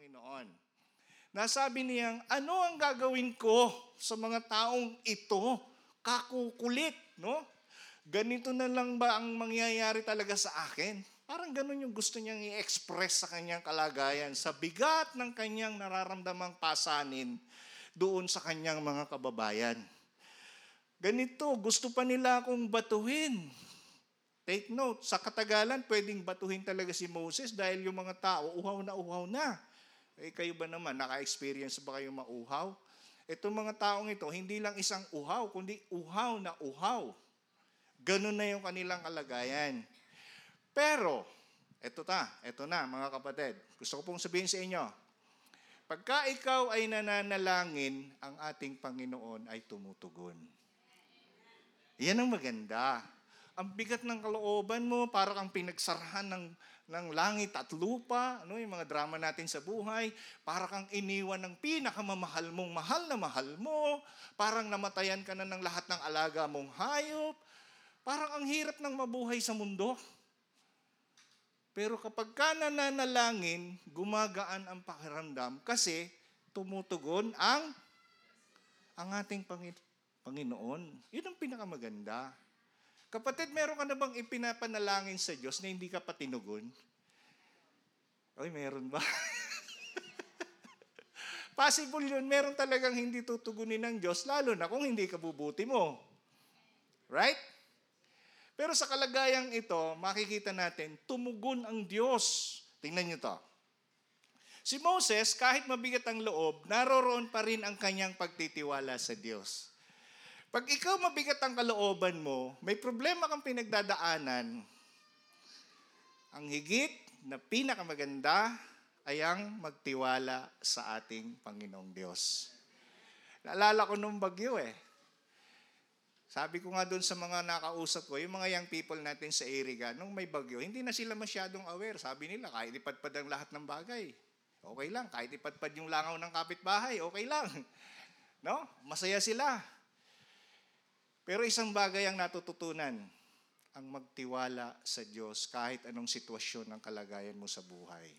Panginoon. Nasabi niyang, ano ang gagawin ko sa mga taong ito? Kakukulit, no? Ganito na lang ba ang mangyayari talaga sa akin? Parang ganun yung gusto niyang i-express sa kanyang kalagayan sa bigat ng kanyang nararamdamang pasanin doon sa kanyang mga kababayan. Ganito, gusto pa nila akong batuhin. Take note, sa katagalan, pwedeng batuhin talaga si Moses dahil yung mga tao, uhaw na uhaw na. Eh, kayo ba naman, naka-experience ba kayo mauhaw? Itong mga taong ito, hindi lang isang uhaw, kundi uhaw na uhaw. Ganun na yung kanilang kalagayan. Pero, eto ta, eto na mga kapatid. Gusto ko pong sabihin sa inyo, pagka ikaw ay nananalangin, ang ating Panginoon ay tumutugon. Yan ang maganda. Ang bigat ng kalooban mo, para kang pinagsarahan ng, ng langit at lupa, ano, yung mga drama natin sa buhay, para kang iniwan ng pinakamamahal mong mahal na mahal mo, parang namatayan ka na ng lahat ng alaga mong hayop, parang ang hirap ng mabuhay sa mundo. Pero kapag ka nananalangin, gumagaan ang pakiramdam kasi tumutugon ang ang ating Panginoon. Yun ang pinakamaganda. Kapatid, meron ka na bang ipinapanalangin sa Diyos na hindi ka pa tinugon? Oy, meron ba? Possible yun. Meron talagang hindi tutugunin ng Diyos, lalo na kung hindi ka bubuti mo. Right? Pero sa kalagayang ito, makikita natin, tumugon ang Diyos. Tingnan niyo to. Si Moses, kahit mabigat ang loob, naroroon pa rin ang kanyang pagtitiwala sa Diyos. Pag ikaw mabigat ang kalooban mo, may problema kang pinagdadaanan, ang higit na pinakamaganda ay ang magtiwala sa ating Panginoong Diyos. Naalala ko nung bagyo eh. Sabi ko nga doon sa mga nakausap ko, yung mga young people natin sa Iriga, nung may bagyo, hindi na sila masyadong aware. Sabi nila, kahit ipadpad ang lahat ng bagay, okay lang. Kahit ipadpad yung langaw ng kapitbahay, okay lang. No? Masaya sila. Pero isang bagay ang natututunan, ang magtiwala sa Diyos kahit anong sitwasyon ng kalagayan mo sa buhay.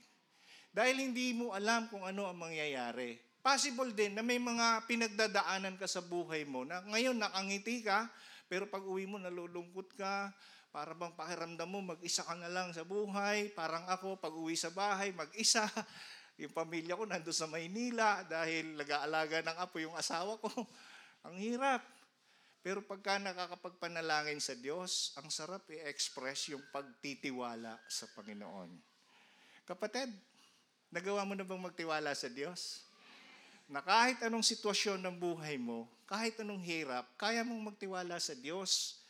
Dahil hindi mo alam kung ano ang mangyayari. Possible din na may mga pinagdadaanan ka sa buhay mo na ngayon nakangiti ka, pero pag uwi mo nalulungkot ka, para bang pakiramdam mo mag-isa ka na lang sa buhay, parang ako pag uwi sa bahay mag-isa. Yung pamilya ko nandun sa Maynila dahil nag-aalaga ng apo yung asawa ko. Ang hirap. Pero pagka nakakapagpanalangin sa Diyos, ang sarap i-express yung pagtitiwala sa Panginoon. Kapatid, nagawa mo na bang magtiwala sa Diyos? Na kahit anong sitwasyon ng buhay mo, kahit anong hirap, kaya mong magtiwala sa Diyos.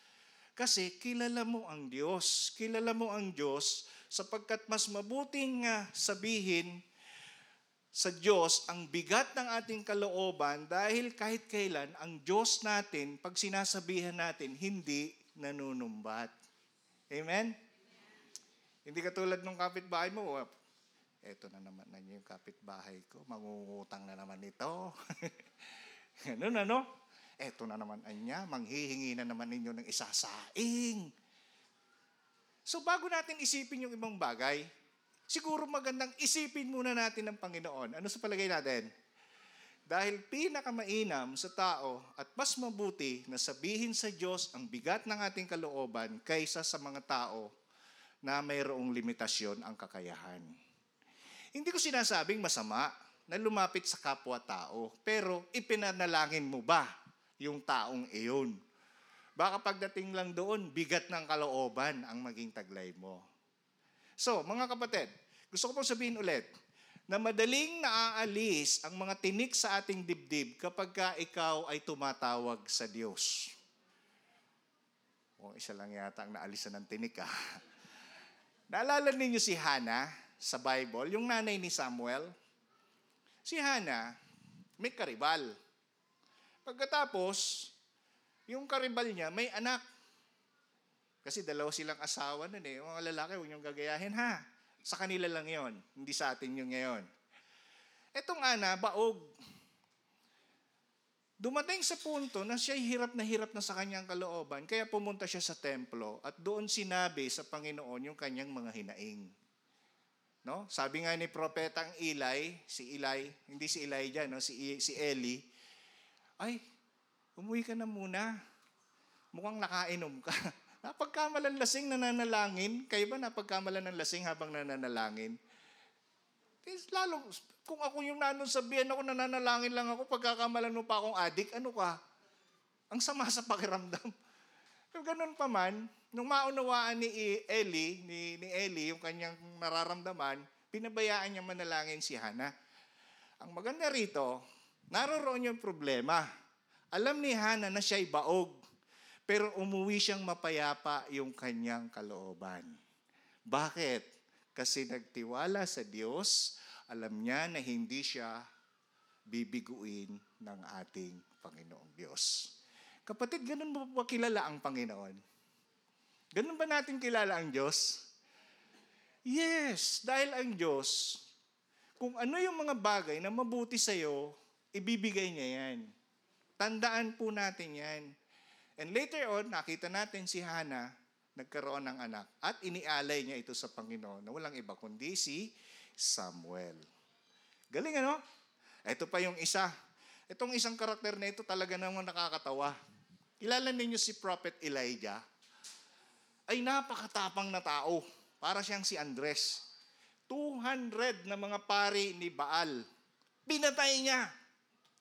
Kasi kilala mo ang Diyos. Kilala mo ang Diyos sapagkat mas mabuting uh, sabihin sa Diyos ang bigat ng ating kalooban dahil kahit kailan ang Diyos natin, pag sinasabihan natin, hindi nanunumbat. Amen? Hindi katulad ng kapitbahay mo, eto na naman na yung kapitbahay ko, mangungutang na naman ito. Ganun ano? Eto na naman anya, manghihingi na naman ninyo ng isasaing. So bago natin isipin yung ibang bagay, siguro magandang isipin muna natin ng Panginoon. Ano sa palagay natin? Dahil pinakamainam sa tao at mas mabuti na sabihin sa Diyos ang bigat ng ating kalooban kaysa sa mga tao na mayroong limitasyon ang kakayahan. Hindi ko sinasabing masama na lumapit sa kapwa-tao, pero ipinanalangin mo ba yung taong iyon? Baka pagdating lang doon, bigat ng kalooban ang maging taglay mo. So, mga kapatid, gusto ko pong sabihin ulit, na madaling naaalis ang mga tinik sa ating dibdib kapag ka ikaw ay tumatawag sa Diyos. O, isa lang yata ang naalisan ng tinik ah. Naalala ninyo si Hannah sa Bible, yung nanay ni Samuel? Si Hannah, may karibal. Pagkatapos, yung karibal niya, may anak. Kasi dalawa silang asawa nun eh. Mga lalaki, huwag niyong gagayahin ha. Sa kanila lang yon, hindi sa atin yung ngayon. Etong ana, baog. Dumating sa punto na siya hirap na hirap na sa kanyang kalooban, kaya pumunta siya sa templo at doon sinabi sa Panginoon yung kanyang mga hinaing. No? Sabi nga ni propetang Eli, si Eli, hindi si Elijah, no? si, si Eli, ay, umuwi ka na muna. Mukhang nakainom ka. Napagkamalan lasing nananalangin. Kayo ba napagkamalan ng lasing habang nananalangin? Lalo, kung ako yung nanon sabihan ako, nananalangin lang ako, pagkakamalan mo pa akong adik, ano ka? Ang sama sa pakiramdam. Pero ganun pa man, nung maunawaan ni Eli, ni, ni Eli, yung kanyang nararamdaman, pinabayaan niya manalangin si Hana. Ang maganda rito, naroroon yung problema. Alam ni Hana na siya'y baog, pero umuwi siyang mapayapa yung kanyang kalooban. Bakit? Kasi nagtiwala sa Diyos, alam niya na hindi siya bibiguin ng ating Panginoong Diyos. Kapatid, ganun ba kilala ang Panginoon? Ganun ba natin kilala ang Diyos? Yes, dahil ang Diyos, kung ano yung mga bagay na mabuti sa'yo, ibibigay niya yan. Tandaan po natin yan. And later on, nakita natin si Hana, nagkaroon ng anak. At inialay niya ito sa Panginoon na walang iba kundi si Samuel. Galing ano? Ito pa yung isa. Itong isang karakter na ito talaga namang nakakatawa. Kilala ninyo si Prophet Elijah? Ay napakatapang na tao. Para siyang si Andres. 200 na mga pari ni Baal. Pinatay niya.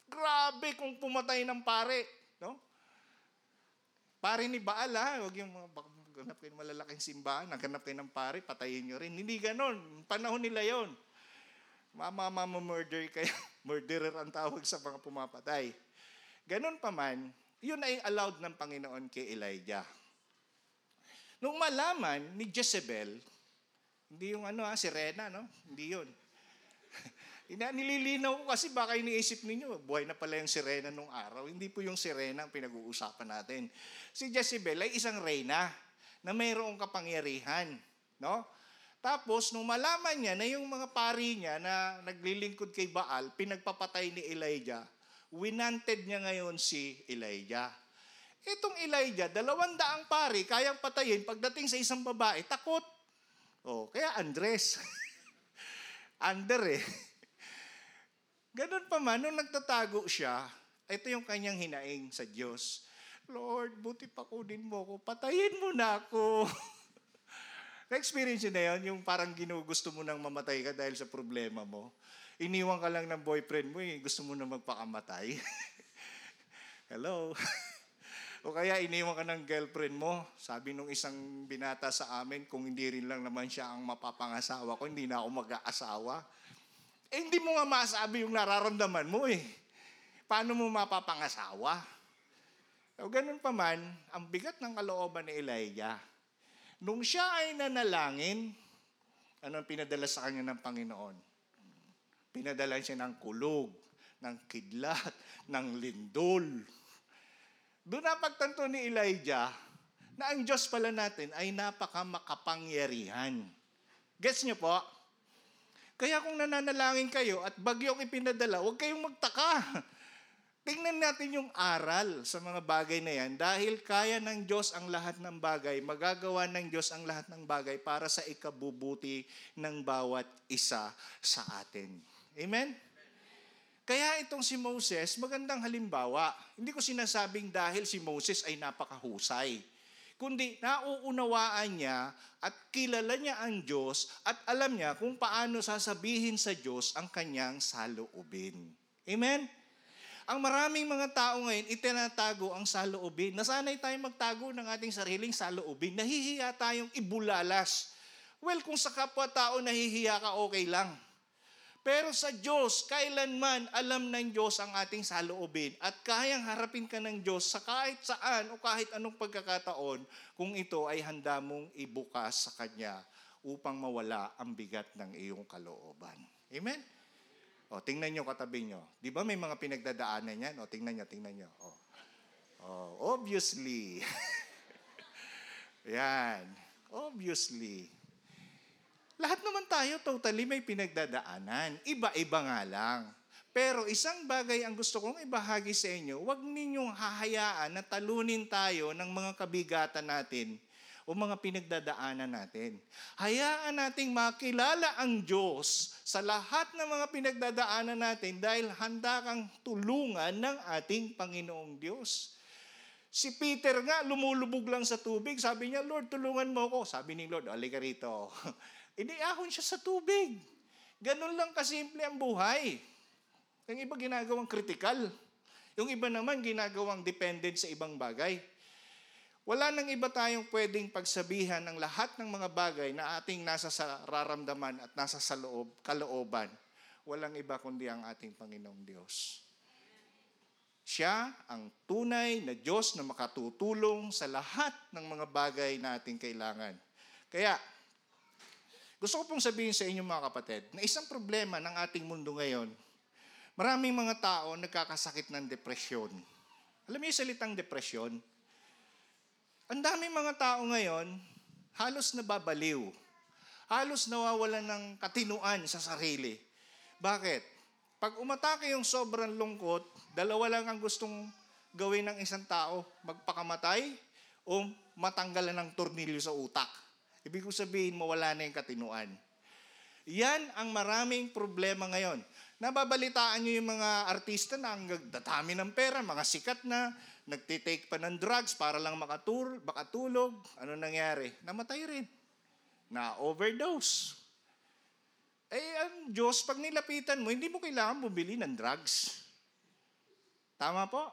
Grabe kung pumatay ng pare. Pare ni Baal ha. Huwag yung mga ganap kayo ng malalaking simbahan, naghanap kayo ng pare, patayin nyo rin. Hindi ganon. Panahon nila yon. Mama, mama, murder kayo. Murderer ang tawag sa mga pumapatay. Ganon pa man, yun ay allowed ng Panginoon kay Elijah. Nung malaman ni Jezebel, hindi yung ano ha, sirena, no? Hindi yun. Ina, nililinaw ko kasi baka iniisip ninyo, buhay na pala yung sirena nung araw. Hindi po yung sirena ang pinag-uusapan natin. Si Jezebel ay isang reyna na mayroong kapangyarihan. No? Tapos, nung malaman niya na yung mga pari niya na naglilingkod kay Baal, pinagpapatay ni Elijah, winanted niya ngayon si Elijah. Itong Elijah, dalawang daang pari, kayang patayin pagdating sa isang babae, takot. Oh, kaya Andres. Under eh. Ganun pa man, nung nagtatago siya, ito yung kanyang hinaing sa Diyos. Lord, buti pa kunin mo ko, patayin mo na ako. Na-experience na yun, yung parang ginugusto mo nang mamatay ka dahil sa problema mo. Iniwan ka lang ng boyfriend mo, eh, gusto mo na magpakamatay. Hello? o kaya iniwan ka ng girlfriend mo. Sabi nung isang binata sa amin, kung hindi rin lang naman siya ang mapapangasawa ko, hindi na ako mag-aasawa. Eh, hindi mo nga masabi yung nararamdaman mo eh. Paano mo mapapangasawa? O ganun pa man, ang bigat ng kalooban ni Elijah. Nung siya ay nanalangin, ano ang pinadala sa kanya ng Panginoon? Pinadala siya ng kulog, ng kidlat, ng lindol. Doon napagtanto ni Elijah na ang Diyos pala natin ay napaka makapangyarihan. Gets niyo po? Kaya kung nananalangin kayo at bagyong ipinadala, huwag kayong magtaka. Tingnan natin yung aral sa mga bagay na yan dahil kaya ng Diyos ang lahat ng bagay, magagawa ng Diyos ang lahat ng bagay para sa ikabubuti ng bawat isa sa atin. Amen? Kaya itong si Moses, magandang halimbawa. Hindi ko sinasabing dahil si Moses ay napakahusay kundi nauunawaan niya at kilala niya ang Diyos at alam niya kung paano sasabihin sa Diyos ang kanyang saloobin. Amen? Ang maraming mga tao ngayon, itinatago ang saloobin. Nasanay tayong magtago ng ating sariling saloobin. Nahihiya tayong ibulalas. Well, kung sa kapwa-tao nahihiya ka, okay lang. Pero sa Diyos, kailanman alam ng Diyos ang ating saloobin at kayang harapin ka ng Diyos sa kahit saan o kahit anong pagkakataon kung ito ay handa mong ibukas sa Kanya upang mawala ang bigat ng iyong kalooban. Amen? O, tingnan nyo katabi nyo. Di ba may mga pinagdadaanan yan? O, tingnan nyo, tingnan nyo. O, o obviously. yan. Obviously. Lahat naman tayo totally may pinagdadaanan. Iba-iba nga lang. Pero isang bagay ang gusto kong ibahagi sa inyo, huwag ninyong hahayaan na talunin tayo ng mga kabigatan natin o mga pinagdadaanan natin. Hayaan nating makilala ang Diyos sa lahat ng mga pinagdadaanan natin dahil handa kang tulungan ng ating Panginoong Diyos. Si Peter nga, lumulubog lang sa tubig. Sabi niya, Lord, tulungan mo ako. Sabi ni Lord, alika rito. Iniahon siya sa tubig. Ganun lang kasimple ang buhay. Yung iba ginagawang critical. Yung iba naman ginagawang dependent sa ibang bagay. Wala nang iba tayong pwedeng pagsabihan ng lahat ng mga bagay na ating nasa sa raramdaman at nasa sa loob, kalooban. Walang iba kundi ang ating Panginoong Diyos. Siya ang tunay na Diyos na makatutulong sa lahat ng mga bagay na ating kailangan. Kaya, gusto ko pong sabihin sa inyo mga kapatid, na isang problema ng ating mundo ngayon, maraming mga tao nagkakasakit ng depresyon. Alam niyo yung salitang depresyon? Ang daming mga tao ngayon, halos nababaliw. Halos nawawalan ng katinuan sa sarili. Bakit? Pag umatake yung sobrang lungkot, dalawa lang ang gustong gawin ng isang tao, magpakamatay o matanggalan ng tornilyo sa utak. Ibig ko sabihin, mawala na yung katinuan. Yan ang maraming problema ngayon. Nababalitaan nyo yung mga artista na ang dadami ng pera, mga sikat na, nagtitake pa ng drugs para lang makatur, makatulog. Ano nangyari? Namatay rin. Na-overdose. Eh, ang Diyos, pag nilapitan mo, hindi mo kailangan bumili ng drugs. Tama po?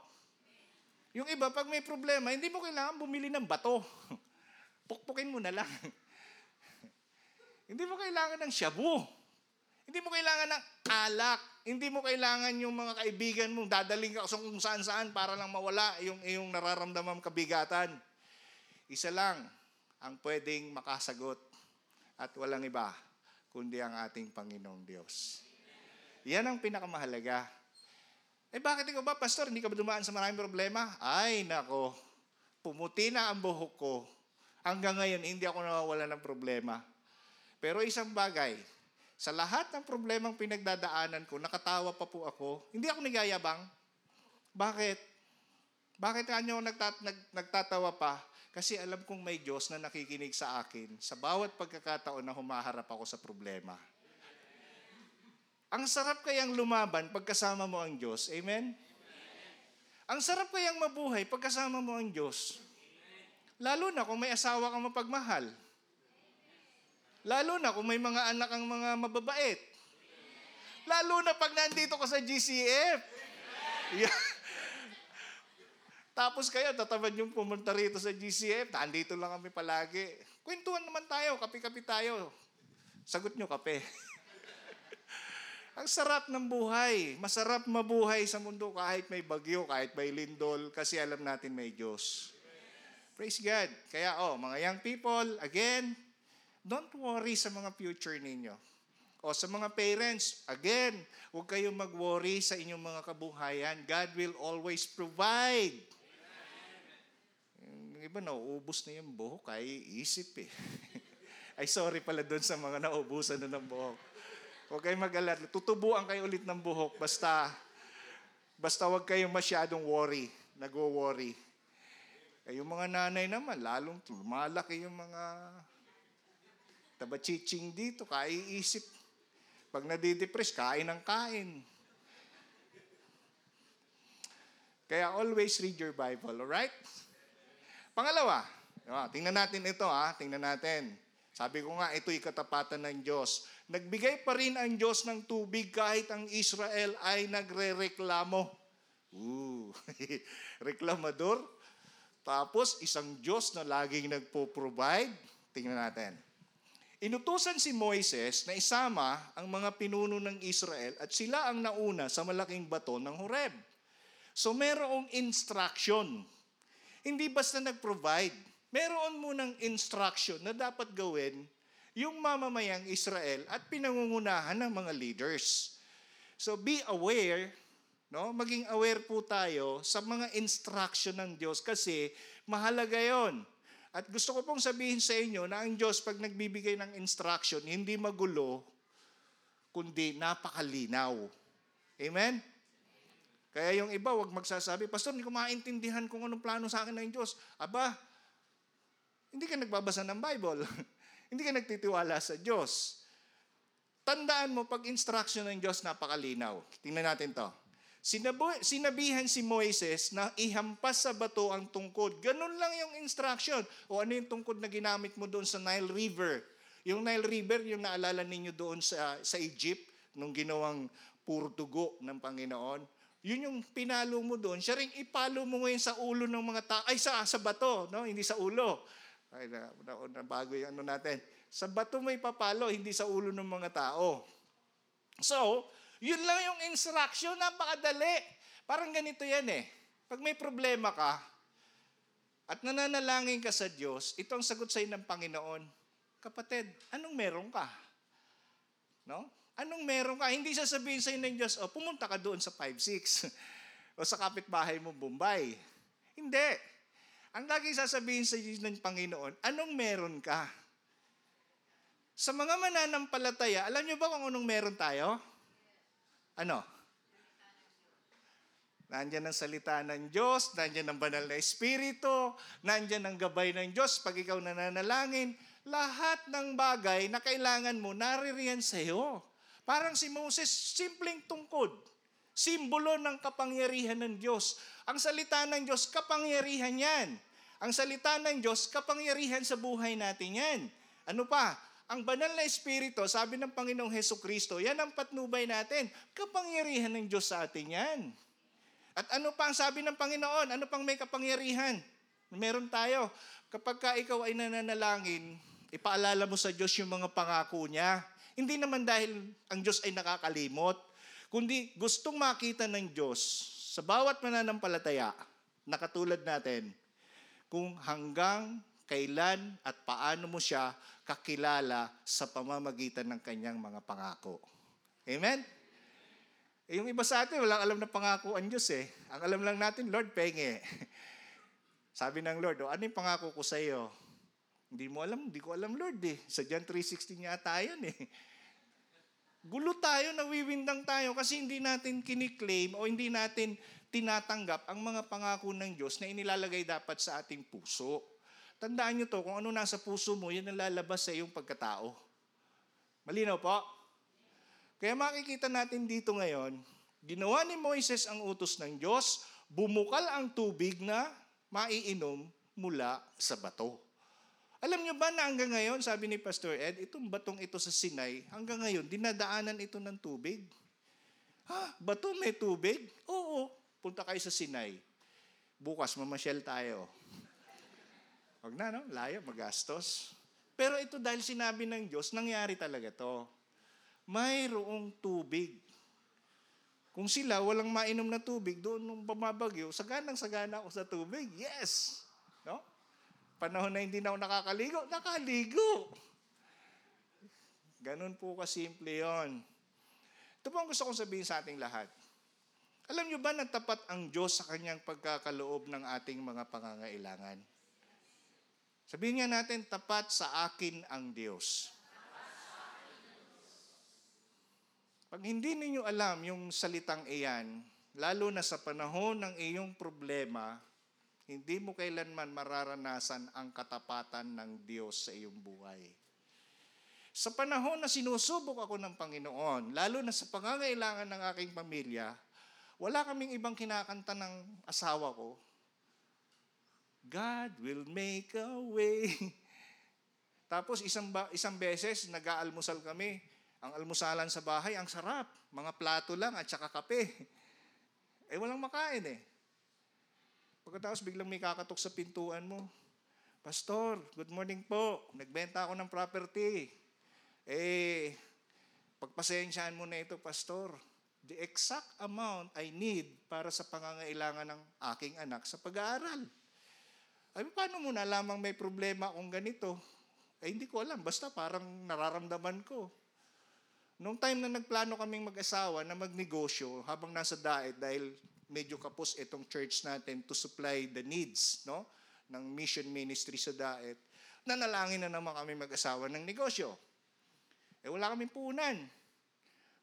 Yung iba, pag may problema, hindi mo kailangan bumili ng bato. Pukpukin mo na lang. hindi mo kailangan ng shabu. Hindi mo kailangan ng alak. Hindi mo kailangan yung mga kaibigan mong dadaling ka kung saan-saan para lang mawala yung iyong nararamdaman kabigatan. Isa lang ang pwedeng makasagot at walang iba kundi ang ating Panginoong Diyos. Yan ang pinakamahalaga. Eh bakit ikaw ba, Pastor, hindi ka ba dumaan sa maraming problema? Ay, nako, pumuti na ang buhok ko. Hanggang ngayon, hindi ako nawawala ng problema. Pero isang bagay, sa lahat ng problemang pinagdadaanan ko, nakatawa pa po ako. Hindi ako nagayabang. Bakit? Bakit kanyo nagtat- nag- nagtatawa pa? Kasi alam kong may Diyos na nakikinig sa akin sa bawat pagkakataon na humaharap ako sa problema. Ang sarap kayang lumaban pagkasama mo ang Diyos. Amen? Ang sarap kayang mabuhay pagkasama mo ang Diyos. Lalo na kung may asawa kang mapagmahal. Lalo na kung may mga anak ang mga mababait. Lalo na pag nandito ka sa GCF. Yeah. Tapos kayo, tatamad yung pumunta rito sa GCF. Nandito lang kami palagi. Kwentuhan naman tayo, kape-kape tayo. Sagot nyo kape. Ang sarap ng buhay. Masarap mabuhay sa mundo kahit may bagyo, kahit may lindol, kasi alam natin may Diyos. Praise God. Kaya, oh, mga young people, again, don't worry sa mga future ninyo. O sa mga parents, again, huwag kayong mag-worry sa inyong mga kabuhayan. God will always provide. Yung iba, nauubos na yung buhok, ay isip eh. ay sorry pala doon sa mga naubusan na ng buhok. Huwag kayong mag-alala. Tutubuan kayo ulit ng buhok. Basta, basta huwag kayong masyadong worry. Nag-worry. Eh, yung mga nanay naman, lalong lumalaki yung mga tabachiching dito, kaiisip. Pag nadidepress, kain ng kain. Kaya always read your Bible, alright? Pangalawa, ah, tingnan natin ito ha, tingnan natin. Sabi ko nga, ito'y katapatan ng Diyos. Nagbigay pa rin ang Diyos ng tubig kahit ang Israel ay nagre-reklamo. Ooh, reklamador. Tapos, isang Diyos na laging nagpo-provide. Tingnan natin. Inutusan si Moises na isama ang mga pinuno ng Israel at sila ang nauna sa malaking bato ng Horeb. So, merong instruction. Hindi basta nag-provide. Meron munang instruction na dapat gawin yung mamamayang Israel at pinangungunahan ng mga leaders. So be aware, no? Maging aware po tayo sa mga instruction ng Diyos kasi mahalaga 'yon. At gusto ko pong sabihin sa inyo na ang Diyos pag nagbibigay ng instruction, hindi magulo, kundi napakalinaw. Amen? Kaya yung iba, wag magsasabi, Pastor, hindi ko maintindihan kung anong plano sa akin ng Diyos. Aba, hindi ka nagbabasa ng Bible. hindi ka nagtitiwala sa Diyos. Tandaan mo, pag instruction ng Diyos, napakalinaw. Tingnan natin to. Sinabu- sinabihan si Moises na ihampas sa bato ang tungkod. Ganun lang yung instruction. O ano yung tungkod na ginamit mo doon sa Nile River? Yung Nile River, yung naalala ninyo doon sa, sa Egypt, nung ginawang puro dugo ng Panginoon. Yun yung pinalo mo doon. Siya rin ipalo mo ngayon sa ulo ng mga tao. Ay, sa, sa bato, no? hindi sa ulo. Ay, na, na, na bago yung ano natin. Sa bato mo ipapalo, hindi sa ulo ng mga tao. So, yun lang yung instruction, napakadali. Parang ganito yan eh. Pag may problema ka, at nananalangin ka sa Diyos, ito ang sagot sa ng Panginoon. Kapatid, anong meron ka? No? Anong meron ka? Hindi sasabihin sa ng Diyos, oh, pumunta ka doon sa 5-6 o sa kapitbahay mo, Bombay. Hindi. Ang lagi sasabihin sa iyo ng Panginoon, anong meron ka? Sa mga mananampalataya, alam niyo ba kung anong meron tayo? Ano? Nandiyan ang salita ng Diyos, nandiyan ang banal na Espiritu, nandiyan ang gabay ng Diyos pag ikaw nananalangin. Lahat ng bagay na kailangan mo, naririyan sa iyo. Parang si Moses, simpleng tungkod. Simbolo ng kapangyarihan ng Diyos. Ang salita ng Diyos, kapangyarihan yan. Ang salita ng Diyos, kapangyarihan sa buhay natin yan. Ano pa? Ang banal na Espiritu, sabi ng Panginoong Heso Kristo, yan ang patnubay natin. Kapangyarihan ng Diyos sa atin yan. At ano pa ang sabi ng Panginoon? Ano pang may kapangyarihan? Meron tayo. Kapag ka ikaw ay nananalangin, ipaalala mo sa Diyos yung mga pangako niya. Hindi naman dahil ang Diyos ay nakakalimot, kundi gustong makita ng Diyos sa bawat mananampalataya na katulad natin, kung hanggang kailan at paano mo siya kakilala sa pamamagitan ng kanyang mga pangako. Amen? Eh, yung iba sa atin, walang alam na pangako ang Diyos eh. Ang alam lang natin, Lord, penge. Sabi ng Lord, oh, ano yung pangako ko sa iyo? Hindi mo alam, hindi ko alam, Lord eh. Sa John 3.16 yata yan eh. Gulo tayo, nawiwindang tayo kasi hindi natin kiniklaim o hindi natin tinatanggap ang mga pangako ng Diyos na inilalagay dapat sa ating puso. Tandaan nyo to, kung ano nasa puso mo, yan ang lalabas sa iyong pagkatao. Malinaw po? Kaya makikita natin dito ngayon, ginawa ni Moises ang utos ng Diyos, bumukal ang tubig na maiinom mula sa bato. Alam nyo ba na hanggang ngayon, sabi ni Pastor Ed, itong batong ito sa Sinay, hanggang ngayon, dinadaanan ito ng tubig. Ha? Bato may tubig? Oo. Punta kayo sa Sinay. Bukas, mamasyal tayo. Huwag na, no? Layo, magastos. Pero ito dahil sinabi ng Diyos, nangyari talaga to mayroong tubig. Kung sila walang mainom na tubig, doon nung bumabagyo, saganang sagana ako sa tubig. Yes! No? Panahon na hindi na ako nakakaligo, nakaligo. Ganun po kasimple yon. Ito po ang gusto kong sabihin sa ating lahat. Alam niyo ba na tapat ang Diyos sa kanyang pagkakaloob ng ating mga pangangailangan? Sabihin nga natin, tapat sa akin ang Diyos. Pag hindi ninyo alam yung salitang iyan, lalo na sa panahon ng iyong problema, hindi mo kailanman mararanasan ang katapatan ng Diyos sa iyong buhay. Sa panahon na sinusubok ako ng Panginoon, lalo na sa pangangailangan ng aking pamilya, wala kaming ibang kinakanta ng asawa ko. God will make a way. Tapos isang, ba, isang beses, nag-aalmusal kami, ang almusalan sa bahay, ang sarap. Mga plato lang at saka kape. Eh, walang makain eh. Pagkatapos biglang may kakatok sa pintuan mo. Pastor, good morning po. Nagbenta ako ng property. Eh, pagpasensyaan mo na ito, Pastor. The exact amount I need para sa pangangailangan ng aking anak sa pag-aaral. Ay, paano mo nalamang may problema akong ganito? Eh, hindi ko alam. Basta parang nararamdaman ko. Noong time na nagplano kaming mag-asawa na magnegosyo habang nasa diet dahil medyo kapos itong church natin to supply the needs no ng mission ministry sa diet, nanalangin na naman kami mag-asawa ng negosyo. Eh wala kaming punan.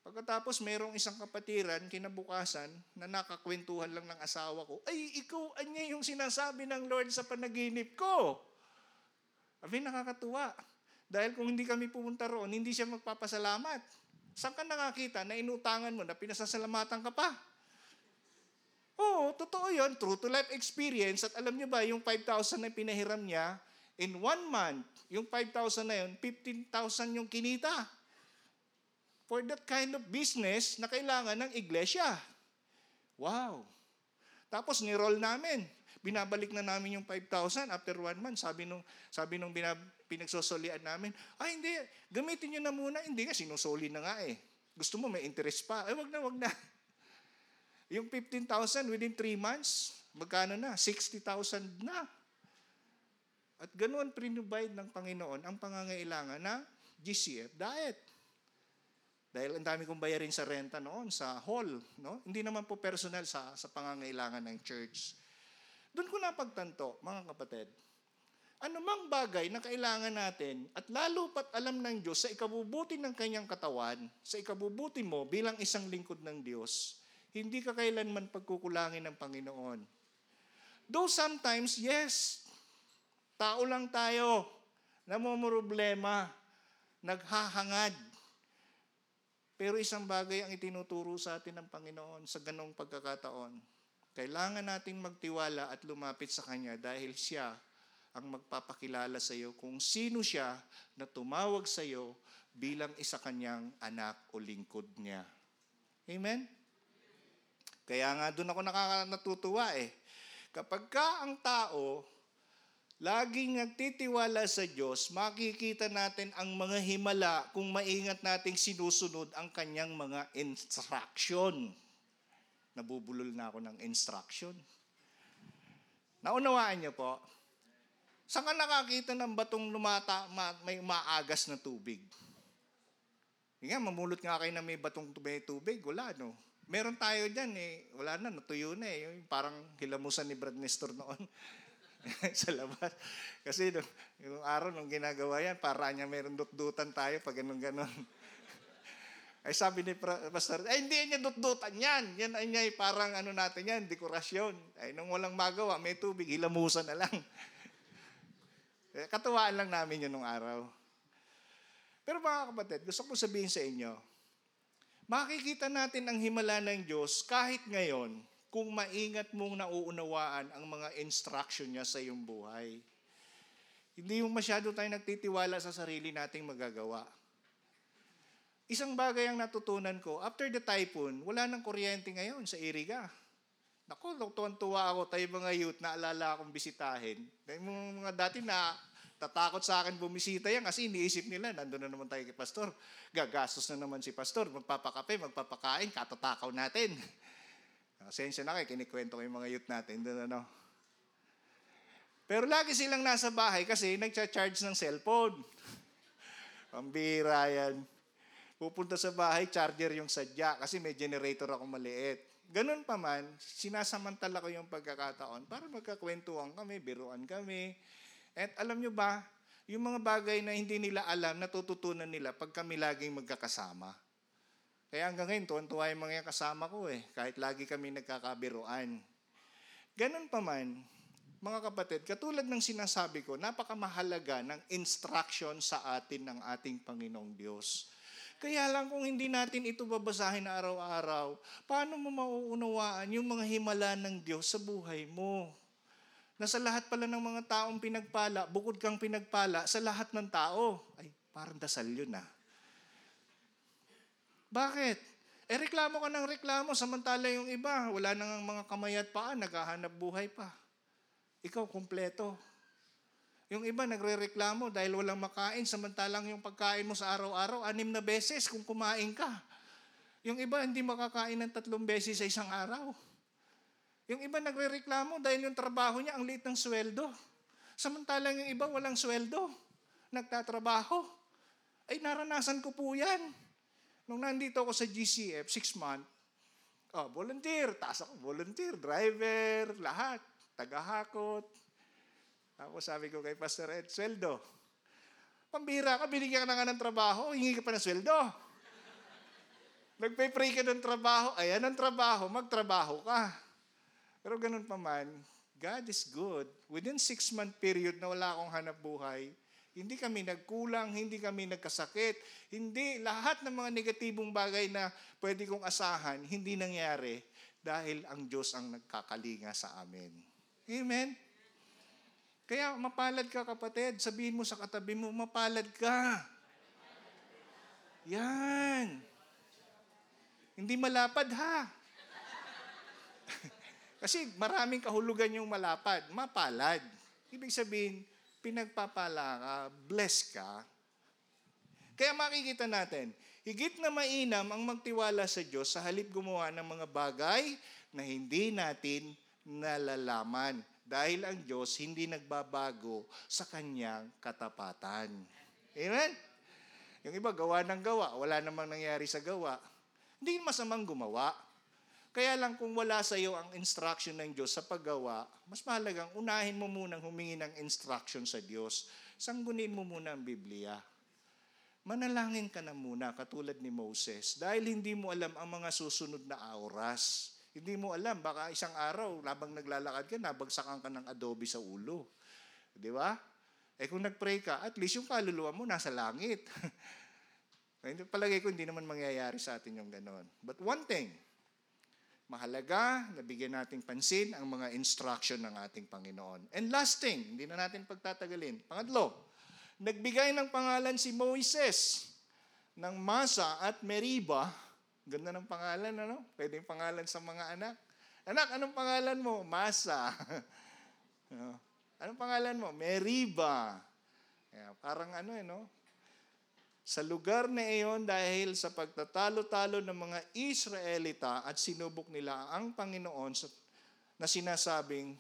Pagkatapos merong isang kapatiran kinabukasan na nakakwentuhan lang ng asawa ko, ay ikaw anya yung sinasabi ng Lord sa panaginip ko. Abi, nakakatuwa. Dahil kung hindi kami pumunta roon, hindi siya magpapasalamat. Saan ka nakakita na inutangan mo na pinasasalamatan ka pa? Oo, totoo yun. True to life experience. At alam niyo ba, yung 5,000 na pinahiram niya, in one month, yung 5,000 na yun, 15,000 yung kinita. For that kind of business na kailangan ng iglesia. Wow. Tapos ni-roll namin. Binabalik na namin yung 5,000 after one month. Sabi nung, sabi nung binab, pinagsosolian namin, ay hindi, gamitin nyo na muna. Hindi nga, sinusoli na nga eh. Gusto mo may interest pa. Ay, wag na, wag na. Yung 15,000 within 3 months, magkano na? 60,000 na. At ganoon prinubide ng Panginoon ang pangangailangan ng GCF diet. Dahil ang dami kong bayarin sa renta noon, sa hall. No? Hindi naman po personal sa, sa pangangailangan ng church. Doon ko napagtanto, mga kapatid, anumang bagay na kailangan natin at lalo pat alam ng Diyos sa ikabubuti ng kanyang katawan, sa ikabubuti mo bilang isang lingkod ng Diyos, hindi ka kailanman pagkukulangin ng Panginoon. Though sometimes, yes, tao lang tayo, namumroblema, naghahangad, pero isang bagay ang itinuturo sa atin ng Panginoon sa ganong pagkakataon. Kailangan nating magtiwala at lumapit sa Kanya dahil Siya ang magpapakilala sa iyo kung sino siya na tumawag sa iyo bilang isa kanyang anak o lingkod niya. Amen? Kaya nga doon ako nakakatutuwa eh. Kapag ka ang tao laging nagtitiwala sa Diyos, makikita natin ang mga himala kung maingat nating sinusunod ang kanyang mga instruction. Nabubulol na ako ng instruction. Naunawaan niyo po, saan ka nakakita ng batong lumata, ma, may maagas na tubig? Nga, mamulot nga kayo na may batong may tubig. Wala, no? Meron tayo dyan eh. Wala na, natuyo na eh. Parang hilamusan ni Brad Nestor noon. sa labas. Kasi nung, yung araw nung ginagawa yan, para niya meron dut-dutan tayo pag ganun ganon ay sabi ni Pastor, ay hindi niya dut-dutan yan. Yan ay niya parang ano natin yan, dekorasyon. Ay nung walang magawa, may tubig, hilamusan na lang. Katuwaan lang namin yun nung araw. Pero mga kapatid, gusto ko sabihin sa inyo, makikita natin ang himala ng Diyos kahit ngayon kung maingat mong nauunawaan ang mga instruction niya sa iyong buhay. Hindi yung masyado tayo nagtitiwala sa sarili nating magagawa. Isang bagay ang natutunan ko, after the typhoon, wala nang kuryente ngayon sa Iriga. Naku, tuwan-tuwa ako tayo mga youth, naalala akong bisitahin. Dahil mga dati na tatakot sa akin bumisita yan kasi iniisip nila, nandun na naman tayo kay pastor. Gagastos na naman si pastor, magpapakape, magpapakain, katatakaw natin. Asensya na kayo, kinikwento ko yung mga youth natin. Doon ano. Pero lagi silang nasa bahay kasi nagcha-charge ng cellphone. Pambira yan. Pupunta sa bahay, charger yung sadya kasi may generator ako maliit. Ganun pa man, sinasamantala ko yung pagkakataon para magkakwentuhan kami, biruan kami. At alam nyo ba, yung mga bagay na hindi nila alam, natututunan nila pag kami laging magkakasama. Kaya hanggang ngayon, tuwan-tuwa yung mga kasama ko eh, kahit lagi kami nagkakabiruan. Ganun pa man, mga kapatid, katulad ng sinasabi ko, napakamahalaga ng instruction sa atin ng ating Panginoong Diyos. Kaya lang kung hindi natin ito babasahin araw-araw, paano mo mauunawaan yung mga himala ng Diyos sa buhay mo? Na sa lahat pala ng mga taong pinagpala, bukod kang pinagpala sa lahat ng tao. Ay, parang dasal yun ah. Bakit? Eh reklamo ka ng reklamo, samantala yung iba, wala nang mga kamay at paa, naghahanap buhay pa. Ikaw, kumpleto. Yung iba nagre-reklamo dahil walang makain, samantalang yung pagkain mo sa araw-araw, anim na beses kung kumain ka. Yung iba hindi makakain ng tatlong beses sa isang araw. Yung iba nagre-reklamo dahil yung trabaho niya ang liit ng sweldo. Samantalang yung iba walang sweldo. Nagtatrabaho. Ay naranasan ko po yan. Nung nandito ako sa GCF, six month, oh, volunteer, taas ako, volunteer, driver, lahat, tagahakot. Tapos sabi ko kay Pastor Ed, sweldo. Pambira ka, binigyan ka na nga ng trabaho, hingi ka pa ng sweldo. Nagpe-pray ka ng trabaho, ayan ang trabaho, magtrabaho ka. Pero ganun pa man, God is good. Within six-month period na wala akong hanap buhay, Hindi kami nagkulang, hindi kami nagkasakit, hindi lahat ng mga negatibong bagay na pwede kong asahan, hindi nangyari dahil ang Diyos ang nagkakalinga sa amin. Amen? Kaya mapalad ka kapatid, sabihin mo sa katabi mo, mapalad ka. Yan. Hindi malapad ha. Kasi maraming kahulugan yung malapad, mapalad. Ibig sabihin, pinagpapala ka, bless ka. Kaya makikita natin, higit na mainam ang magtiwala sa Diyos sa halip gumawa ng mga bagay na hindi natin nalalaman. Dahil ang Diyos hindi nagbabago sa kanyang katapatan. Amen? Yung iba, gawa ng gawa. Wala namang nangyari sa gawa. Hindi masamang gumawa. Kaya lang kung wala sa iyo ang instruction ng Diyos sa paggawa, mas mahalagang unahin mo munang humingi ng instruction sa Diyos. Sanggunin mo muna ang Biblia. Manalangin ka na muna katulad ni Moses dahil hindi mo alam ang mga susunod na oras. Hindi mo alam, baka isang araw, labang naglalakad ka, nabagsakan ka ng adobe sa ulo. Di ba? Eh kung nag-pray ka, at least yung kaluluwa mo nasa langit. Palagay ko hindi naman mangyayari sa atin yung ganon. But one thing, mahalaga na bigyan nating pansin ang mga instruction ng ating Panginoon. And last thing, hindi na natin pagtatagalin. Pangatlo, nagbigay ng pangalan si Moises ng Masa at Meriba. Ganda ng pangalan, ano? Pwede yung pangalan sa mga anak. Anak, anong pangalan mo? Masa. anong pangalan mo? Meriba. parang ano eh, no? Sa lugar na iyon dahil sa pagtatalo-talo ng mga Israelita at sinubok nila ang Panginoon na sinasabing,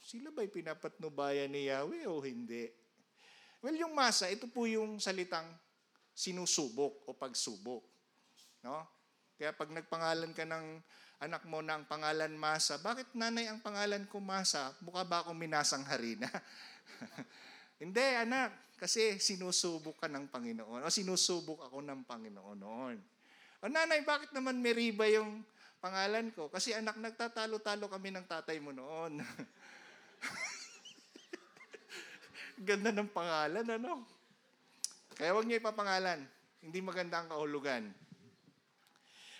sila ba'y pinapatnubayan ni Yahweh o hindi? Well, yung masa, ito po yung salitang sinusubok o pagsubok. No? Kaya pag nagpangalan ka ng anak mo ng pangalan Masa, bakit nanay ang pangalan ko Masa? Mukha ba akong minasang harina? Hindi, anak. Kasi sinusubok ka ng Panginoon. O sinusubok ako ng Panginoon noon. O nanay, bakit naman Meriba yung pangalan ko? Kasi anak, nagtatalo-talo kami ng tatay mo noon. Ganda ng pangalan, ano? Kaya huwag niyo ipapangalan. Hindi maganda ang kahulugan.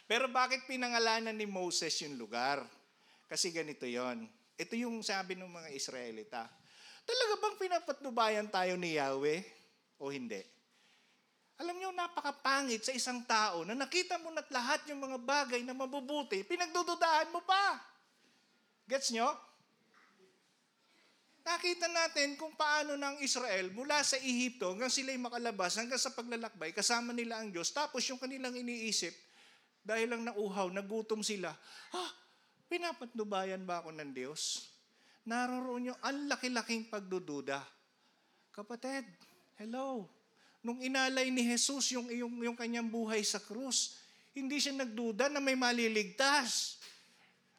Pero bakit pinangalanan ni Moses yung lugar? Kasi ganito yon. Ito yung sabi ng mga Israelita Talaga bang pinapatnubayan tayo ni Yahweh o hindi? Alam niyo, napakapangit sa isang tao na nakita mo na't lahat yung mga bagay na mabubuti, pinagdududahan mo pa. Gets nyo? Nakita natin kung paano ng Israel mula sa Ehipto hanggang sila'y makalabas, hanggang sa paglalakbay, kasama nila ang Diyos. Tapos yung kanilang iniisip, dahil lang nauhaw, nagutom sila, ah, pinapatnubayan ba ako ng Diyos? Naroroon yung ang laki-laking pagdududa. Kapatid, hello. Nung inalay ni Jesus yung, yung, yung kanyang buhay sa krus, hindi siya nagduda na may maliligtas.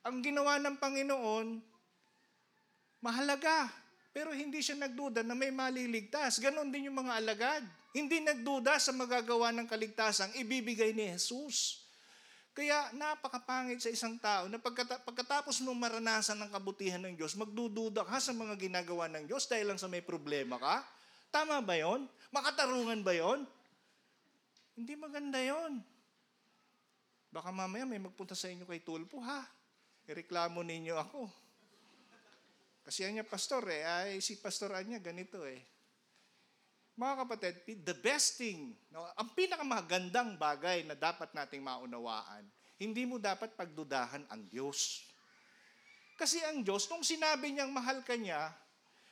Ang ginawa ng Panginoon, mahalaga. Pero hindi siya nagduda na may maliligtas. Ganon din yung mga alagad. Hindi nagduda sa magagawa ng kaligtasang ibibigay ni Jesus. Kaya napakapangit sa isang tao na pagkata- pagkatapos mong maranasan ng kabutihan ng Diyos, magdududa ka sa mga ginagawa ng Diyos dahil lang sa may problema ka. Tama ba yon? Makatarungan ba yon? Hindi maganda yon. Baka mamaya may magpunta sa inyo kay Tulpo, ha? Ireklamo ninyo ako. Kasi niya pastor eh, ay si pastor niya ganito eh. Mga kapatid, the best thing, no, ang pinakamagandang bagay na dapat nating maunawaan, hindi mo dapat pagdudahan ang Diyos. Kasi ang Diyos, nung sinabi niyang mahal ka niya,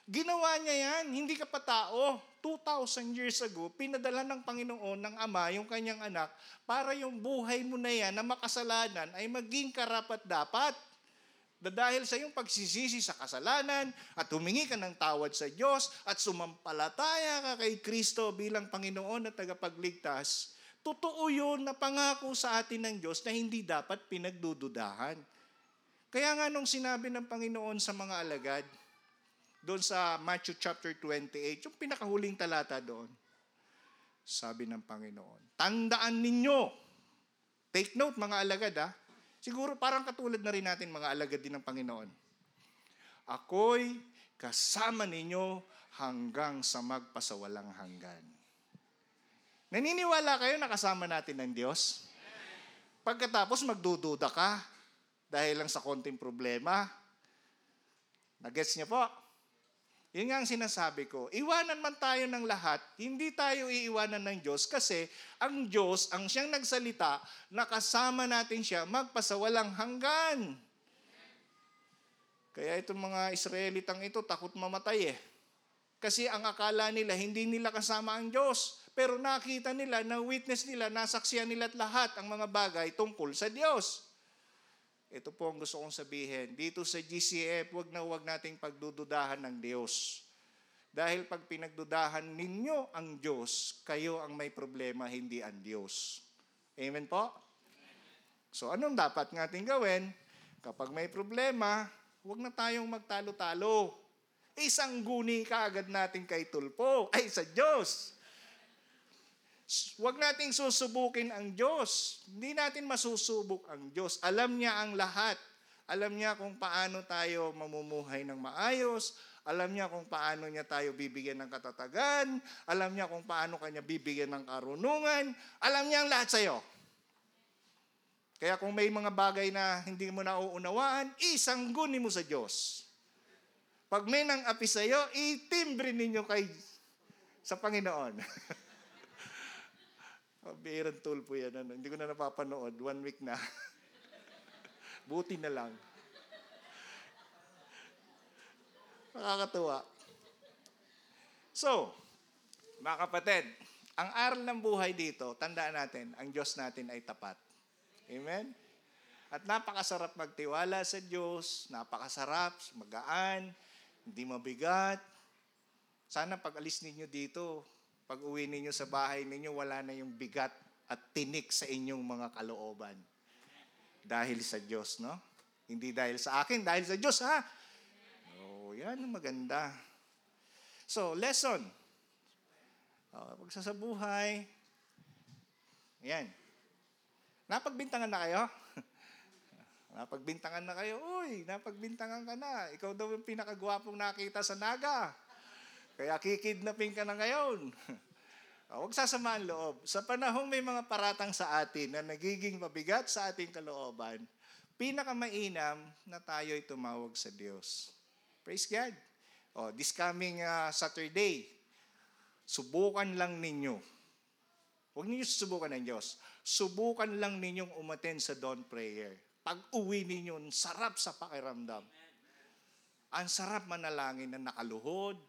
ginawa niya yan, hindi ka pa tao. 2,000 years ago, pinadala ng Panginoon ng Ama yung kanyang anak para yung buhay mo na yan na makasalanan ay maging karapat dapat dahil sa iyong pagsisisi sa kasalanan at humingi ka ng tawad sa Diyos at sumampalataya ka kay Kristo bilang Panginoon at tagapagligtas, totoo yun na pangako sa atin ng Diyos na hindi dapat pinagdududahan. Kaya nga nung sinabi ng Panginoon sa mga alagad, doon sa Matthew chapter 28, yung pinakahuling talata doon, sabi ng Panginoon, tandaan ninyo, take note mga alagad ha, Siguro parang katulad na rin natin mga alagad din ng Panginoon. Ako'y kasama ninyo hanggang sa magpasawalang hanggan. Naniniwala kayo na kasama natin ng Diyos? Pagkatapos magdududa ka dahil lang sa konting problema. Nagets niyo po? Yun nga ang sinasabi ko. Iwanan man tayo ng lahat, hindi tayo iiwanan ng Diyos kasi ang Diyos, ang siyang nagsalita, nakasama natin siya magpasawalang hanggan. Kaya itong mga Israelitang ito, takot mamatay eh. Kasi ang akala nila, hindi nila kasama ang Diyos. Pero nakita nila, na witness nila, nasaksiyan nila at lahat ang mga bagay tungkol sa Diyos. Ito po ang gusto kong sabihin. Dito sa GCF, wag na wag nating pagdududahan ng Diyos. Dahil pag pinagdudahan ninyo ang Diyos, kayo ang may problema, hindi ang Diyos. Amen po? So anong dapat natin gawin? Kapag may problema, wag na tayong magtalo-talo. Isang guni ka agad natin kay Tulpo, ay sa Diyos. Huwag nating susubukin ang Diyos. Hindi natin masusubok ang Diyos. Alam niya ang lahat. Alam niya kung paano tayo mamumuhay ng maayos. Alam niya kung paano niya tayo bibigyan ng katatagan. Alam niya kung paano kanya bibigyan ng karunungan. Alam niya ang lahat sa'yo. Kaya kung may mga bagay na hindi mo nauunawaan, isanggunin mo sa Diyos. Pag may nang api sa'yo, itimbre ninyo kay sa Panginoon. Pabirang tool po yan. Ano? Hindi ko na napapanood. One week na. Buti na lang. Nakakatuwa. So, mga kapatid, ang aral ng buhay dito, tandaan natin, ang Diyos natin ay tapat. Amen? At napakasarap magtiwala sa Diyos, napakasarap, magaan, hindi mabigat. Sana pag alis ninyo dito, pag uwi ninyo sa bahay ninyo, wala na yung bigat at tinik sa inyong mga kalooban. Dahil sa Diyos, no? Hindi dahil sa akin, dahil sa Diyos, ha? Oh, yan maganda. So, lesson. Oh, pagsasabuhay. Yan. Napagbintangan na kayo? napagbintangan na kayo? Uy, napagbintangan ka na. Ikaw daw yung pinakagwapong nakita sa naga. Kaya kikidnapin ka na ngayon. Huwag sasamaan loob. Sa panahong may mga paratang sa atin na nagiging mabigat sa ating kalooban, pinakamainam na tayo ay tumawag sa Diyos. Praise God. Oh, this coming uh, Saturday, subukan lang ninyo. Huwag ninyo susubukan ng Diyos. Subukan lang ninyong umaten sa dawn prayer. Pag uwi ninyo, sarap sa pakiramdam. Ang sarap manalangin na nakaluhod,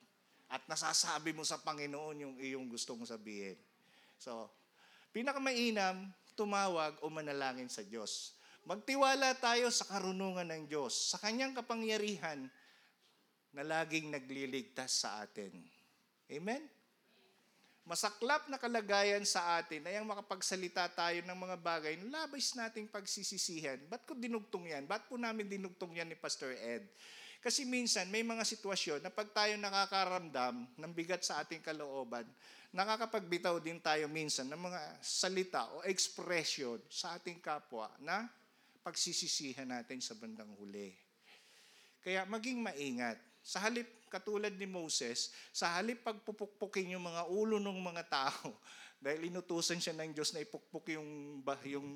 at nasasabi mo sa Panginoon yung iyong gustong sabihin. So, pinakamainam, tumawag o manalangin sa Diyos. Magtiwala tayo sa karunungan ng Diyos, sa kanyang kapangyarihan na laging nagliligtas sa atin. Amen? Masaklap na kalagayan sa atin ay ang makapagsalita tayo ng mga bagay na labis nating pagsisisihan. Ba't ko dinugtong yan? Ba't po namin dinugtong yan ni Pastor Ed? Kasi minsan may mga sitwasyon na pag tayo nakakaramdam ng bigat sa ating kalooban, nakakapagbitaw din tayo minsan ng mga salita o expression sa ating kapwa na pagsisisihan natin sa bandang huli. Kaya maging maingat. Sa halip, katulad ni Moses, sa halip pagpupukpukin yung mga ulo ng mga tao, dahil inutusan siya ng Diyos na ipukpuk yung, yung,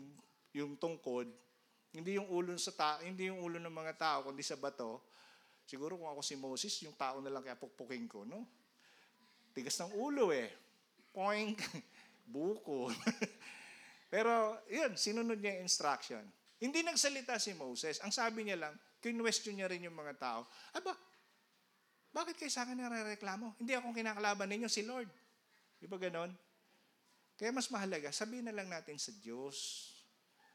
yung tungkod, hindi yung ulo sa ta, hindi yung ulo ng mga tao kundi sa bato. Siguro kung ako si Moses, yung tao na lang kaya pukpukin ko, no? Tigas ng ulo eh. Poink, buko. Pero yun, sinunod niya yung instruction. Hindi nagsalita si Moses. Ang sabi niya lang, kinwestiyon niya rin yung mga tao. Aba, bakit kayo sa akin nare-reklamo? Hindi akong kinakalaban ninyo, si Lord. Di ba ganon? Kaya mas mahalaga, sabihin na lang natin sa Diyos.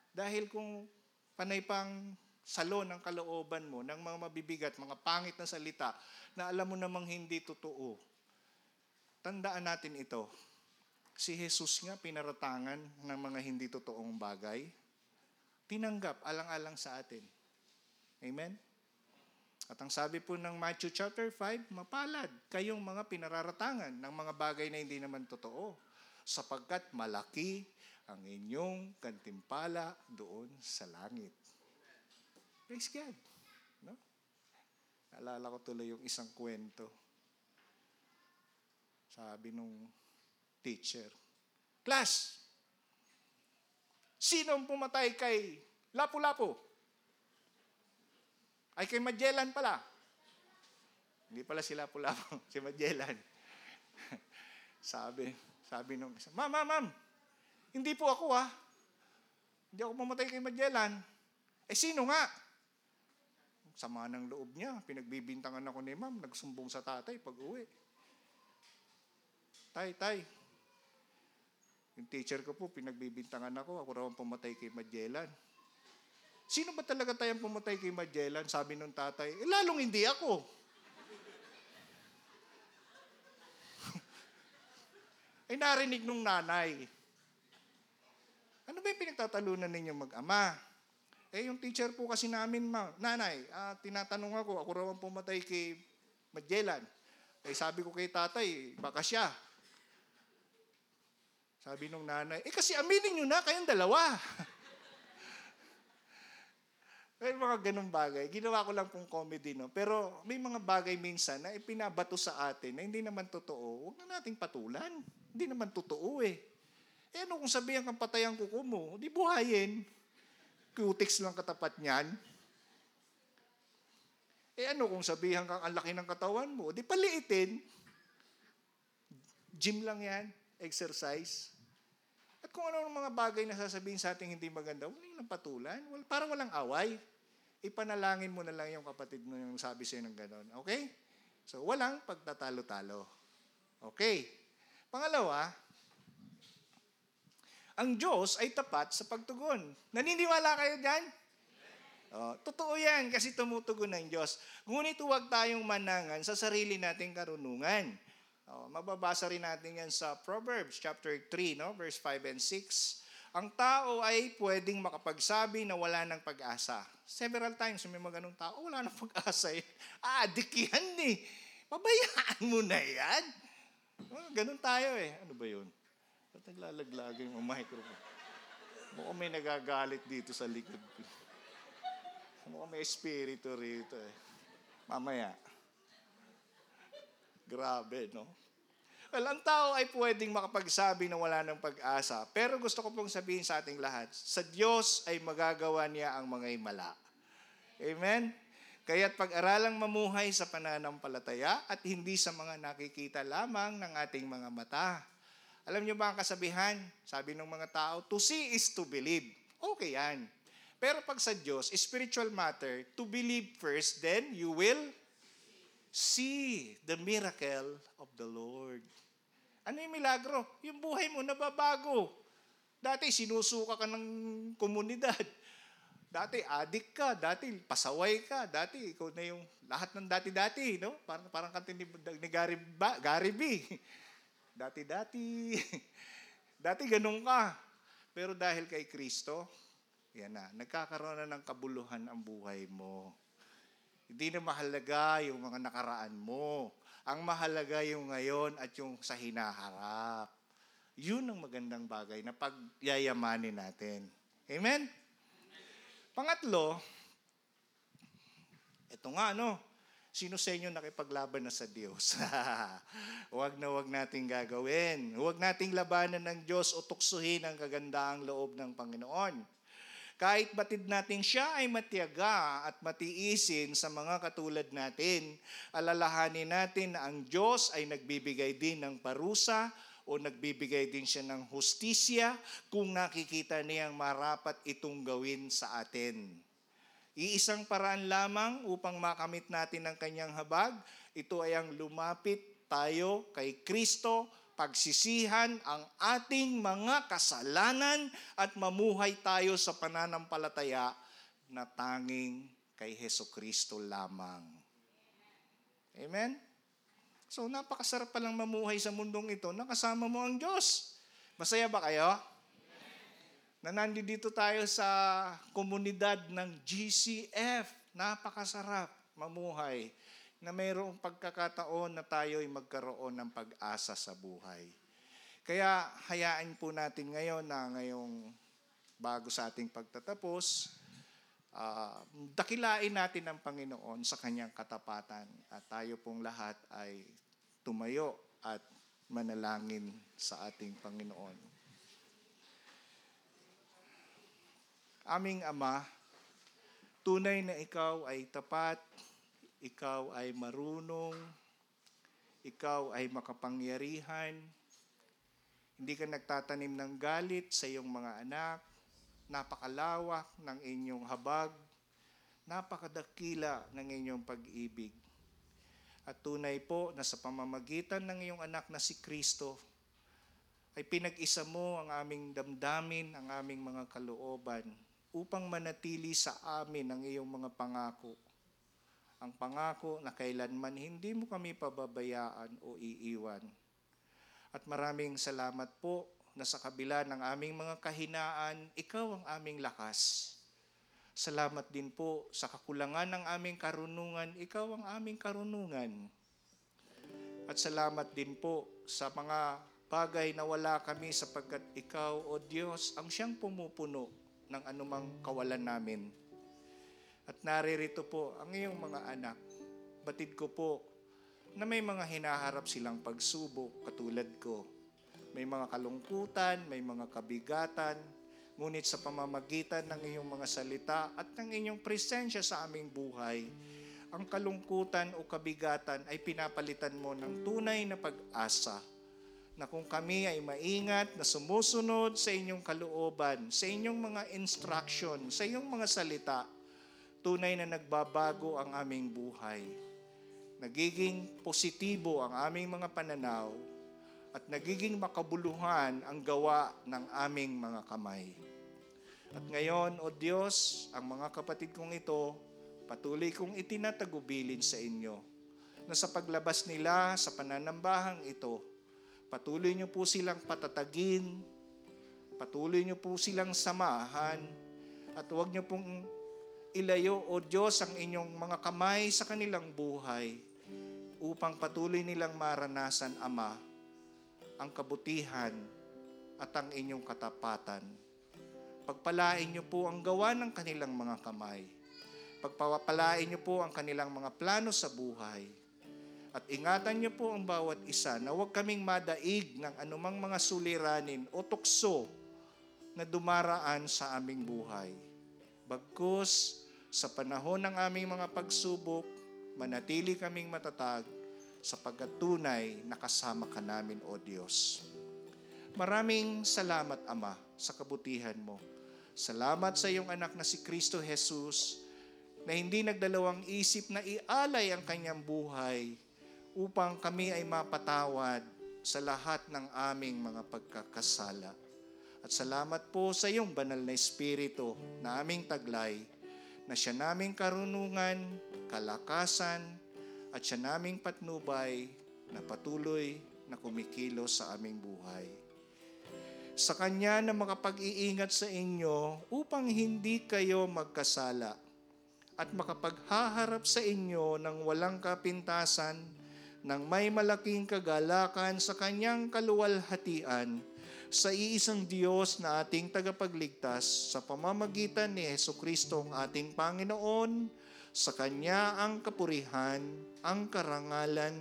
Dahil kung panay pang salo ng kalooban mo, ng mga mabibigat, mga pangit na salita, na alam mo namang hindi totoo. Tandaan natin ito. Si Jesus nga pinaratangan ng mga hindi totoong bagay. Tinanggap alang-alang sa atin. Amen? At ang sabi po ng Matthew chapter 5, mapalad kayong mga pinararatangan ng mga bagay na hindi naman totoo sapagkat malaki ang inyong kantimpala doon sa langit. Praise God. No? Naalala ko tuloy yung isang kwento. Sabi nung teacher, Class, sinong pumatay kay Lapu-Lapu? Ay kay Magellan pala. Hindi pala si Lapu-Lapu, si Magellan. sabi, sabi nung isa, Ma'am, ma'am, ma'am, hindi po ako ah. Hindi ako pumatay kay Magellan. Eh sino nga? Sama ng loob niya. Pinagbibintangan ako ni ma'am. Nagsumbong sa tatay pag uwi. Tay, tay. Yung teacher ko po, pinagbibintangan ako. Ako raw ang pumatay kay Magellan. Sino ba talaga tayong pumatay kay Magellan? Sabi ng tatay, eh, lalong hindi ako. ay narinig nung nanay. Ano ba yung pinagtatalunan ninyo mag-ama? Eh, yung teacher po kasi namin, ma, nanay, ah, tinatanong ako, ako raw ang pumatay kay Magellan. Eh, sabi ko kay tatay, baka siya. Sabi nung nanay, eh kasi aminin nyo na, kayong dalawa. May mga ganong bagay. Ginawa ko lang pong comedy, no? Pero may mga bagay minsan na ipinabato sa atin na hindi naman totoo. Huwag na nating patulan. Hindi naman totoo eh. Eh ano kung sabihan kang patay ang kuko mo? Di buhayin. Cutics lang katapat niyan. Eh ano kung sabihan kang ang laki ng katawan mo? Di paliitin. Gym lang yan. Exercise. At kung ano ng mga bagay na sasabihin sa ating hindi maganda, huwag nang patulan. Well, para walang away. Ipanalangin mo na lang yung kapatid mo yung sabi sa'yo ng gano'n. Okay? So, walang pagtatalo-talo. Okay. Pangalawa, ang Diyos ay tapat sa pagtugon. Naniniwala kayo dyan? Oh, totoo yan kasi tumutugon ng Diyos. Ngunit huwag tayong manangan sa sarili nating karunungan. Oh, mababasa rin natin yan sa Proverbs chapter 3, no? verse 5 and 6. Ang tao ay pwedeng makapagsabi na wala ng pag-asa. Several times may mga ganung tao, wala ng pag-asa. Eh. Adik yan eh. Pabayaan mo na yan. Oh, ganun tayo eh. Ano ba yun? Ba't naglalaglag yung microphone? Mukhang may nagagalit dito sa likod. Mukhang may espiritu rito eh. Mamaya. Grabe, no? Well, ang tao ay pwedeng makapagsabi na wala ng pag-asa. Pero gusto ko pong sabihin sa ating lahat, sa Diyos ay magagawa niya ang mga imala. Amen? Kaya't pag-aralang mamuhay sa pananampalataya at hindi sa mga nakikita lamang ng ating mga mata. Alam niyo ba ang kasabihan? Sabi ng mga tao, to see is to believe. Okay yan. Pero pag sa Diyos, spiritual matter, to believe first, then you will see the miracle of the Lord. Ano yung milagro? Yung buhay mo nababago. Dati sinusuka ka ng komunidad. Dati adik ka, dati pasaway ka, dati ikaw na yung lahat ng dati-dati, no? Parang parang kanta ni, ni Gary, ba, Gary B. Dati-dati. dati ganun ka. Pero dahil kay Kristo, yan na, nagkakaroon na ng kabuluhan ang buhay mo. Hindi na mahalaga yung mga nakaraan mo. Ang mahalaga yung ngayon at yung sa hinaharap. Yun ang magandang bagay na pagyayamanin natin. Amen? Pangatlo, ito nga, no? Sino sa inyo nakipaglaban na sa Diyos? huwag na huwag nating gagawin. Huwag nating labanan ng Diyos o tuksuhin ang kagandaang loob ng Panginoon. Kahit batid natin siya ay matiyaga at matiisin sa mga katulad natin, alalahanin natin na ang Diyos ay nagbibigay din ng parusa o nagbibigay din siya ng hustisya kung nakikita niyang marapat itong gawin sa atin. Iisang paraan lamang upang makamit natin ang kanyang habag, ito ay ang lumapit tayo kay Kristo pagsisihan ang ating mga kasalanan at mamuhay tayo sa pananampalataya na tanging kay Heso Kristo lamang. Amen? So napakasarap palang mamuhay sa mundong ito na kasama mo ang Diyos. Masaya ba kayo? Na nandito tayo sa komunidad ng GCF. Napakasarap mamuhay na mayroong pagkakataon na tayo ay magkaroon ng pag-asa sa buhay. Kaya hayaan po natin ngayon na ngayong bago sa ating pagtatapos, uh, dakilain natin ang Panginoon sa kanyang katapatan at tayo pong lahat ay tumayo at manalangin sa ating Panginoon. Aming Ama, tunay na ikaw ay tapat, ikaw ay marunong, ikaw ay makapangyarihan, hindi ka nagtatanim ng galit sa iyong mga anak, napakalawak ng inyong habag, napakadakila ng inyong pag-ibig. At tunay po na sa pamamagitan ng iyong anak na si Kristo, ay pinag-isa mo ang aming damdamin, ang aming mga kalooban, upang manatili sa amin ang iyong mga pangako. Ang pangako na kailanman hindi mo kami pababayaan o iiwan. At maraming salamat po na sa kabila ng aming mga kahinaan, ikaw ang aming lakas. Salamat din po sa kakulangan ng aming karunungan, ikaw ang aming karunungan. At salamat din po sa mga bagay na wala kami sapagkat ikaw, O Diyos, ang siyang pumupuno ng anumang kawalan namin. At naririto po ang iyong mga anak. Batid ko po na may mga hinaharap silang pagsubok katulad ko. May mga kalungkutan, may mga kabigatan, ngunit sa pamamagitan ng iyong mga salita at ng inyong presensya sa aming buhay, ang kalungkutan o kabigatan ay pinapalitan mo ng tunay na pag-asa na kung kami ay maingat na sumusunod sa inyong kalooban, sa inyong mga instruction, sa inyong mga salita, tunay na nagbabago ang aming buhay. Nagiging positibo ang aming mga pananaw at nagiging makabuluhan ang gawa ng aming mga kamay. At ngayon, O Diyos, ang mga kapatid kong ito, patuloy kong itinatagubilin sa inyo na sa paglabas nila sa pananambahang ito, patuloy niyo po silang patatagin, patuloy niyo po silang samahan, at huwag niyo pong ilayo, O Diyos, ang inyong mga kamay sa kanilang buhay upang patuloy nilang maranasan, Ama, ang kabutihan at ang inyong katapatan. Pagpalain niyo po ang gawa ng kanilang mga kamay. Pagpapalain niyo po ang kanilang mga plano sa buhay. At ingatan niyo po ang bawat isa na huwag kaming madaig ng anumang mga suliranin o tukso na dumaraan sa aming buhay. Bagkus, sa panahon ng aming mga pagsubok, manatili kaming matatag sapagkat tunay nakasama ka namin, O Diyos. Maraming salamat, Ama, sa kabutihan mo. Salamat sa iyong anak na si Kristo Jesus na hindi nagdalawang isip na ialay ang kanyang buhay upang kami ay mapatawad sa lahat ng aming mga pagkakasala. At salamat po sa iyong banal na Espiritu na aming taglay na siya naming karunungan, kalakasan, at siya naming patnubay na patuloy na kumikilos sa aming buhay. Sa Kanya na makapag-iingat sa inyo upang hindi kayo magkasala at makapaghaharap sa inyo ng walang kapintasan ng may malaking kagalakan sa Kanyang kaluwalhatian sa iisang Diyos na ating tagapagligtas sa pamamagitan ni Heso Kristo ang ating Panginoon, sa Kanya ang kapurihan, ang karangalan,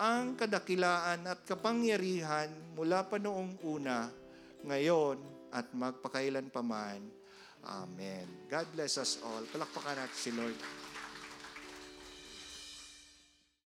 ang kadakilaan at kapangyarihan mula pa noong una, ngayon at magpakailan paman. Amen. God bless us all. Palakpakan natin si Lord.